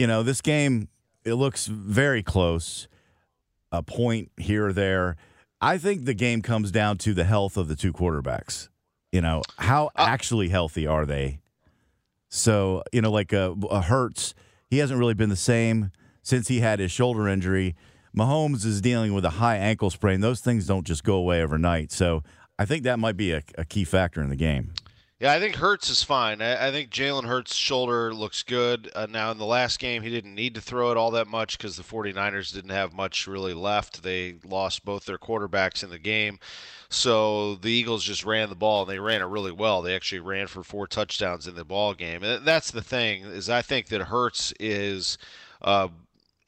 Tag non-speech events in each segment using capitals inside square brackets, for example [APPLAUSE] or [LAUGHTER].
you know, this game it looks very close, a point here or there. I think the game comes down to the health of the two quarterbacks. You know, how uh, actually healthy are they? So, you know, like a, a Hurts, he hasn't really been the same since he had his shoulder injury. Mahomes is dealing with a high ankle sprain. Those things don't just go away overnight. So I think that might be a, a key factor in the game. Yeah, I think Hurts is fine. I, I think Jalen Hurts' shoulder looks good. Uh, now, in the last game, he didn't need to throw it all that much because the 49ers didn't have much really left. They lost both their quarterbacks in the game. So the Eagles just ran the ball, and they ran it really well. They actually ran for four touchdowns in the ball game. And that's the thing is I think that Hurts is uh,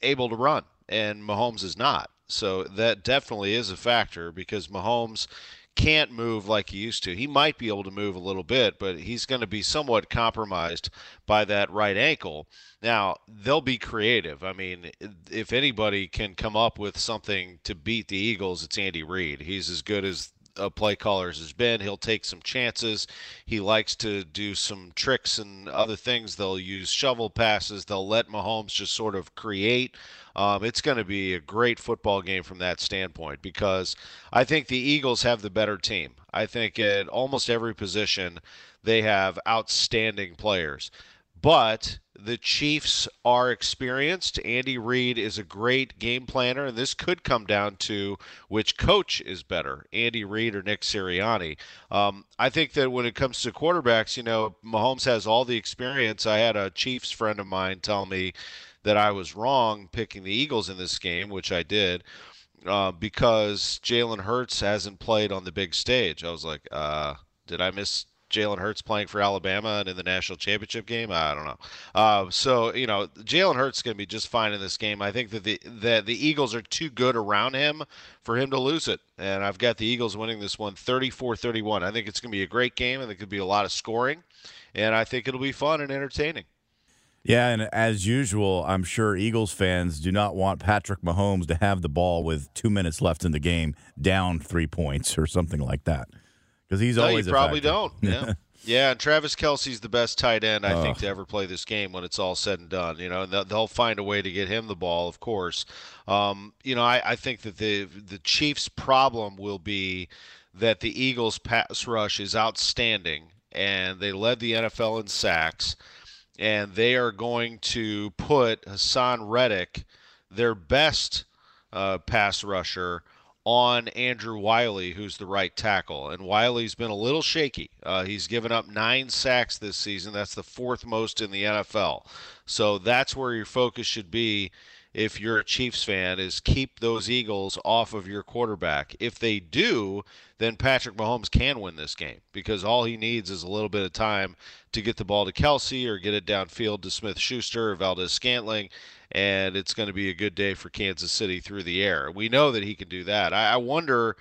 able to run, and Mahomes is not. So that definitely is a factor because Mahomes – can't move like he used to. He might be able to move a little bit, but he's going to be somewhat compromised by that right ankle. Now, they'll be creative. I mean, if anybody can come up with something to beat the Eagles, it's Andy Reid. He's as good as a play callers has been. He'll take some chances. He likes to do some tricks and other things. They'll use shovel passes. They'll let Mahomes just sort of create. Um, it's going to be a great football game from that standpoint because I think the Eagles have the better team. I think at almost every position they have outstanding players. But the Chiefs are experienced. Andy Reid is a great game planner, and this could come down to which coach is better, Andy Reid or Nick Sirianni. Um, I think that when it comes to quarterbacks, you know, Mahomes has all the experience. I had a Chiefs friend of mine tell me that I was wrong picking the Eagles in this game, which I did. Uh, because Jalen Hurts hasn't played on the big stage. I was like, uh, did I miss Jalen Hurts playing for Alabama and in the national championship game. I don't know. Uh, so you know, Jalen Hurts is going to be just fine in this game. I think that the that the Eagles are too good around him for him to lose it. And I've got the Eagles winning this one 34-31. I think it's going to be a great game and there could be a lot of scoring. And I think it'll be fun and entertaining. Yeah, and as usual, I'm sure Eagles fans do not want Patrick Mahomes to have the ball with two minutes left in the game, down three points or something like that because he's no, always you probably don't. [LAUGHS] Yeah. Yeah, and Travis Kelce's the best tight end I think to ever play this game when it's all said and done. You know, and they'll find a way to get him the ball, of course. Um, you know, I, I think that the the Chiefs' problem will be that the Eagles' pass rush is outstanding, and they led the NFL in sacks, and they are going to put Haason Reddick, their best uh, pass rusher, on Andrew Wylie, who's the right tackle. And Wylie's been a little shaky. Uh, he's given up nine sacks this season. That's the fourth most in the NFL. So that's where your focus should be if you're a Chiefs fan is keep those Eagles off of your quarterback. If they do, then Patrick Mahomes can win this game because all he needs is a little bit of time to get the ball to Kelce or get it downfield to Smith Schuster or Valdes-Scantling, and it's going to be a good day for Kansas City through the air. We know that he can do that. I, I wonder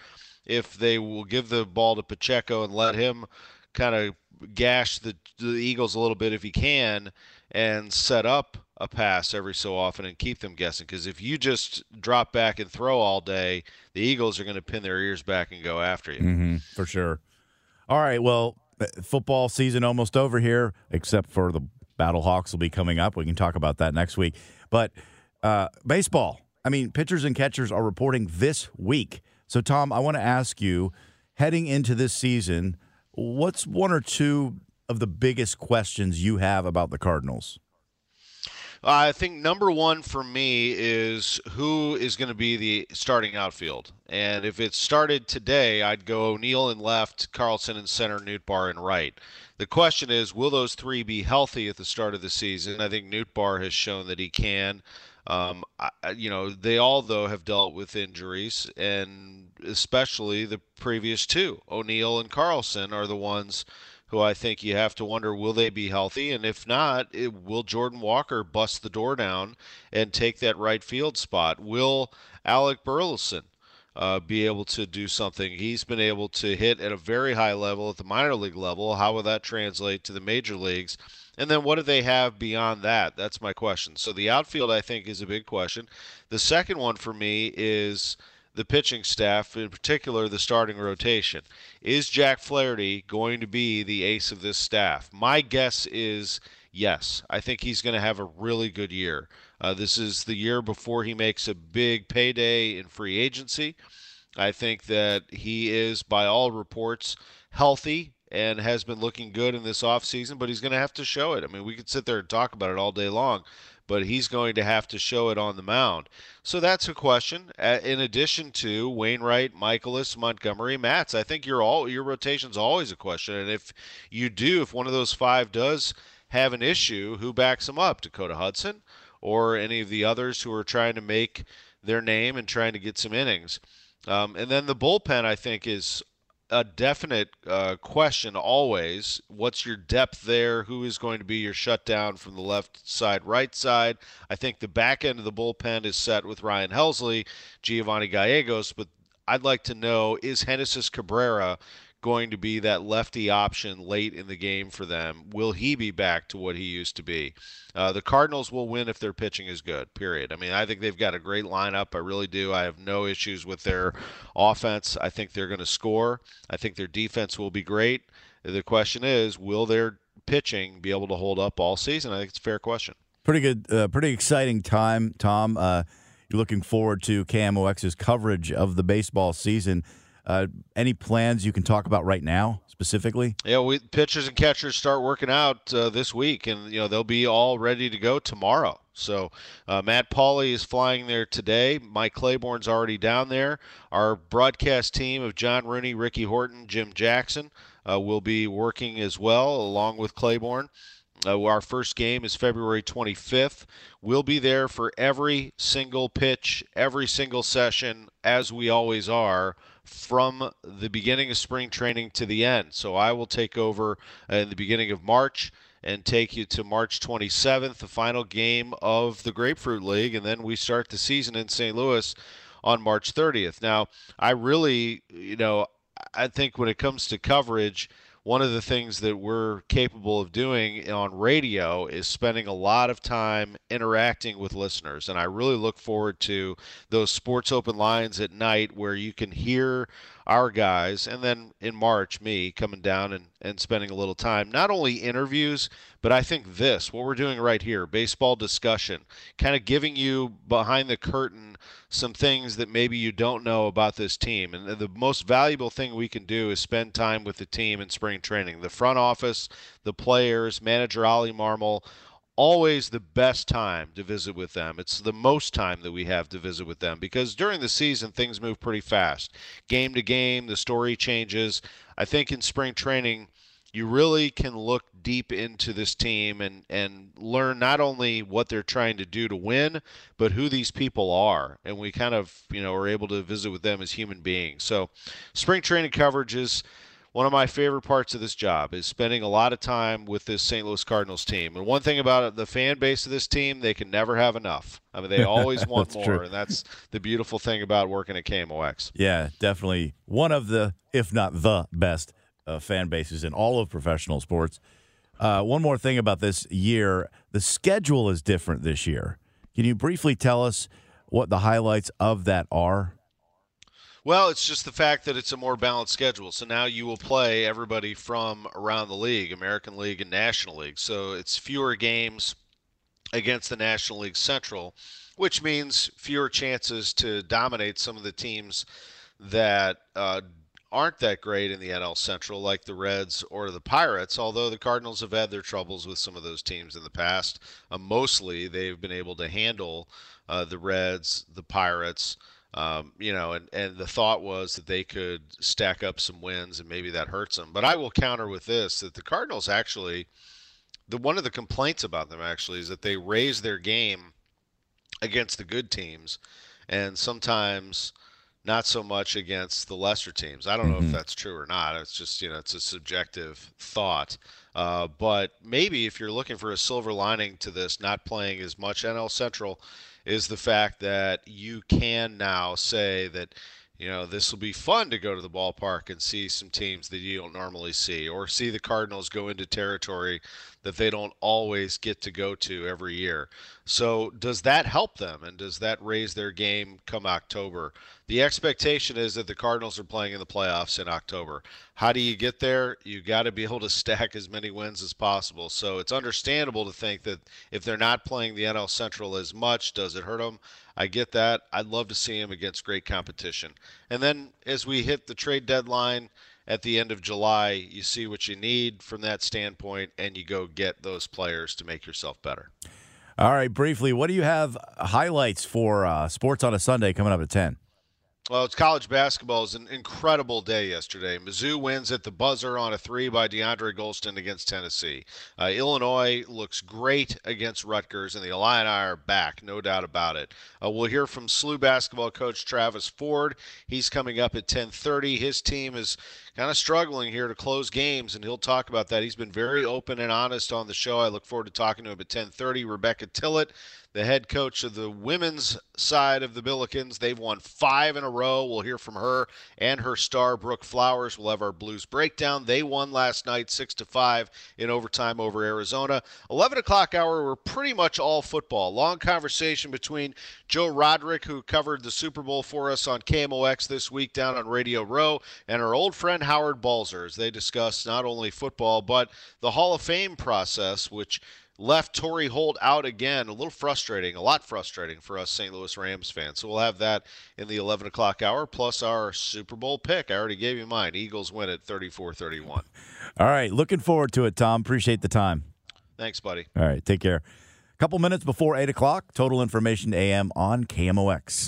if they will give the ball to Pacheco and let him kind of gash the, the Eagles a little bit if he can and set up a pass every so often and keep them guessing. Because if you just drop back and throw all day, the Eagles are going to pin their ears back and go after you. Mm-hmm, for sure. All right. Well, uh, football season almost over here, except for the Battle Hawks will be coming up. We can talk about that next week. But uh, baseball, I mean, pitchers and catchers are reporting this week. So, Tom, I want to ask you heading into this season, what's one or two of the biggest questions you have about the Cardinals? I think number one for me is who is going to be the starting outfield. And if it started today, I'd go O'Neill in left, Carlson in center, Nootbaar in right. The question is, will those three be healthy at the start of the season? I think Nootbaar has shown that he can. Um, I, you know, they all though have dealt with injuries, and especially the previous two, O'Neill and Carlson, are the ones who I think you have to wonder will they be healthy, and if not, it, will Jordan Walker bust the door down and take that right field spot? Will Alec Burleson uh, be able to do something? He's been able to hit at a very high level at the minor league level. How will that translate to the major leagues? And then what do they have beyond that? That's my question. So the outfield, I think, is a big question. The second one for me is the pitching staff, in particular the starting rotation. Is Jack Flaherty going to be the ace of this staff? My guess is yes. I think he's going to have a really good year. Uh, this is the year before he makes a big payday in free agency. I think that he is, by all reports, healthy and has been looking good in this offseason, but he's going to have to show it. I mean, we could sit there and talk about it all day long, but he's going to have to show it on the mound. So that's a question. In addition to Wainwright, Mikolas, Montgomery, Matz, I think your all your rotation's always a question. And if you do, if one of those five does have an issue, who backs him up? Dakota Hudson or any of the others who are trying to make their name and trying to get some innings. Um, and then the bullpen, I think, is a definite uh, question always. What's your depth there? Who is going to be your shutdown from the left side, right side? I think the back end of the bullpen is set with Ryan Helsley, Giovanni Gallegos, but I'd like to know is Genesis Cabrera going to be that lefty option late in the game for them? Will he be back to what he used to be? Uh, the Cardinals will win if their pitching is good, period. I mean, I think they've got a great lineup. I really do. I have no issues with their offense. I think they're going to score. I think their defense will be great. The question is, will their pitching be able to hold up all season? I think it's a fair question. Pretty good, uh, pretty exciting time, Tom. Uh, you're looking forward to KMOX's coverage of the baseball season. Uh, any plans you can talk about right now specifically? Yeah, we pitchers and catchers start working out uh, this week, and you know they'll be all ready to go tomorrow. So uh, Matt Pauley is flying there today. Mike Claiborne's already down there. Our broadcast team of John Rooney, Ricky Horton, Jim Jackson uh, will be working as well, along with Claiborne. Uh, our first game is February 25th. We'll be there for every single pitch, every single session, as we always are from the beginning of spring training to the end. So I will take over uh, in the beginning of March and take you to March 27th, the final game of the Grapefruit League, and then we start the season in St. Louis on March 30th. Now, I really, you know, I think when it comes to coverage, one of the things that we're capable of doing on radio is spending a lot of time interacting with listeners. And I really look forward to those sports open lines at night where you can hear our guys, and then in March, me coming down and, and spending a little time, not only interviews, but I think this, what we're doing right here, baseball discussion, kind of giving you behind the curtain some things that maybe you don't know about this team. And the most valuable thing we can do is spend time with the team in spring training. The front office, the players, manager Ollie Marmol, always the best time to visit with them. It's the most time that we have to visit with them because during the season things move pretty fast. Game to game, the story changes. I think in spring training, you really can look deep into this team and, and learn not only what they're trying to do to win, but who these people are. And we kind of, you know, are able to visit with them as human beings. So spring training coverage is one of my favorite parts of this job is spending a lot of time with this St. Louis Cardinals team. And one thing about the fan base of this team, they can never have enough. I mean, they always [LAUGHS] want more, true. and that's the beautiful thing about working at KMOX. Yeah, definitely one of the, if not the best uh, fan bases in all of professional sports. Uh, one more thing about this year: the schedule is different this year. Can you briefly tell us what the highlights of that are? Well, it's just the fact that it's a more balanced schedule. So now you will play everybody from around the league, American League and National League. So it's fewer games against the National League Central, which means fewer chances to dominate some of the teams that uh, aren't that great in the NL Central, like the Reds or the Pirates, although the Cardinals have had their troubles with some of those teams in the past. Uh, mostly, they've been able to handle uh, the Reds, the Pirates. Um, you know, and, and the thought was that they could stack up some wins and maybe that hurts them. But I will counter with this that the Cardinals actually, the one of the complaints about them actually is that they raise their game against the good teams and sometimes not so much against the lesser teams. I don't know mm-hmm. if that's true or not. It's just, you know, it's a subjective thought. Uh, but maybe if you're looking for a silver lining to this, not playing as much NL Central, is the fact that you can now say that you know, this will be fun to go to the ballpark and see some teams that you don't normally see, or see the Cardinals go into territory that they don't always get to go to every year. So, does that help them and does that raise their game come October? The expectation is that the Cardinals are playing in the playoffs in October. How do you get there? You got to be able to [LAUGHS] stack as many wins as possible. So, it's understandable to think that if they're not playing the NL Central as much, does it hurt them? I get that. I'd love to see him against great competition. And then as we hit the trade deadline at the end of July, you see what you need from that standpoint, and you go get those players to make yourself better. All right, briefly, what do you have highlights for uh, Sports on a Sunday coming up at 10? Well, it's college basketball. It was an incredible day yesterday. Mizzou wins at the buzzer on a three by DeAndre Gholston against Tennessee. Uh, Illinois looks great against Rutgers, and the Illini are back, no doubt about it. Uh, we'll hear from SLU basketball coach Travis Ford. He's coming up at 10:30. His team is kind of struggling here to close games, and he'll talk about that. He's been very open and honest on the show. I look forward to talking to him at 10:30. Rebecca Tillett the head coach of the women's side of the Billikens. They've won five in a row. We'll hear from her and her star, Brooke Flowers. We'll have our Blues breakdown. They won last night, six to five in overtime over Arizona. Eleven o'clock hour. We're pretty much all football. Long conversation between Joe Roderick, who covered the Super Bowl for us on KMOX this week down on Radio Row, and our old friend Howard Balzer as they discuss not only football but the Hall of Fame process, which left Torry Holt out again. A little frustrating, a lot frustrating for us St. Louis Rams fans. So we'll have that in the 11 o'clock hour, plus our Super Bowl pick. I already gave you mine. Eagles win at 34 31. All right. Looking forward to it, Tom. Appreciate the time. Thanks, buddy. All right. Take care. A couple minutes before 8 o'clock, total information AM on KMOX.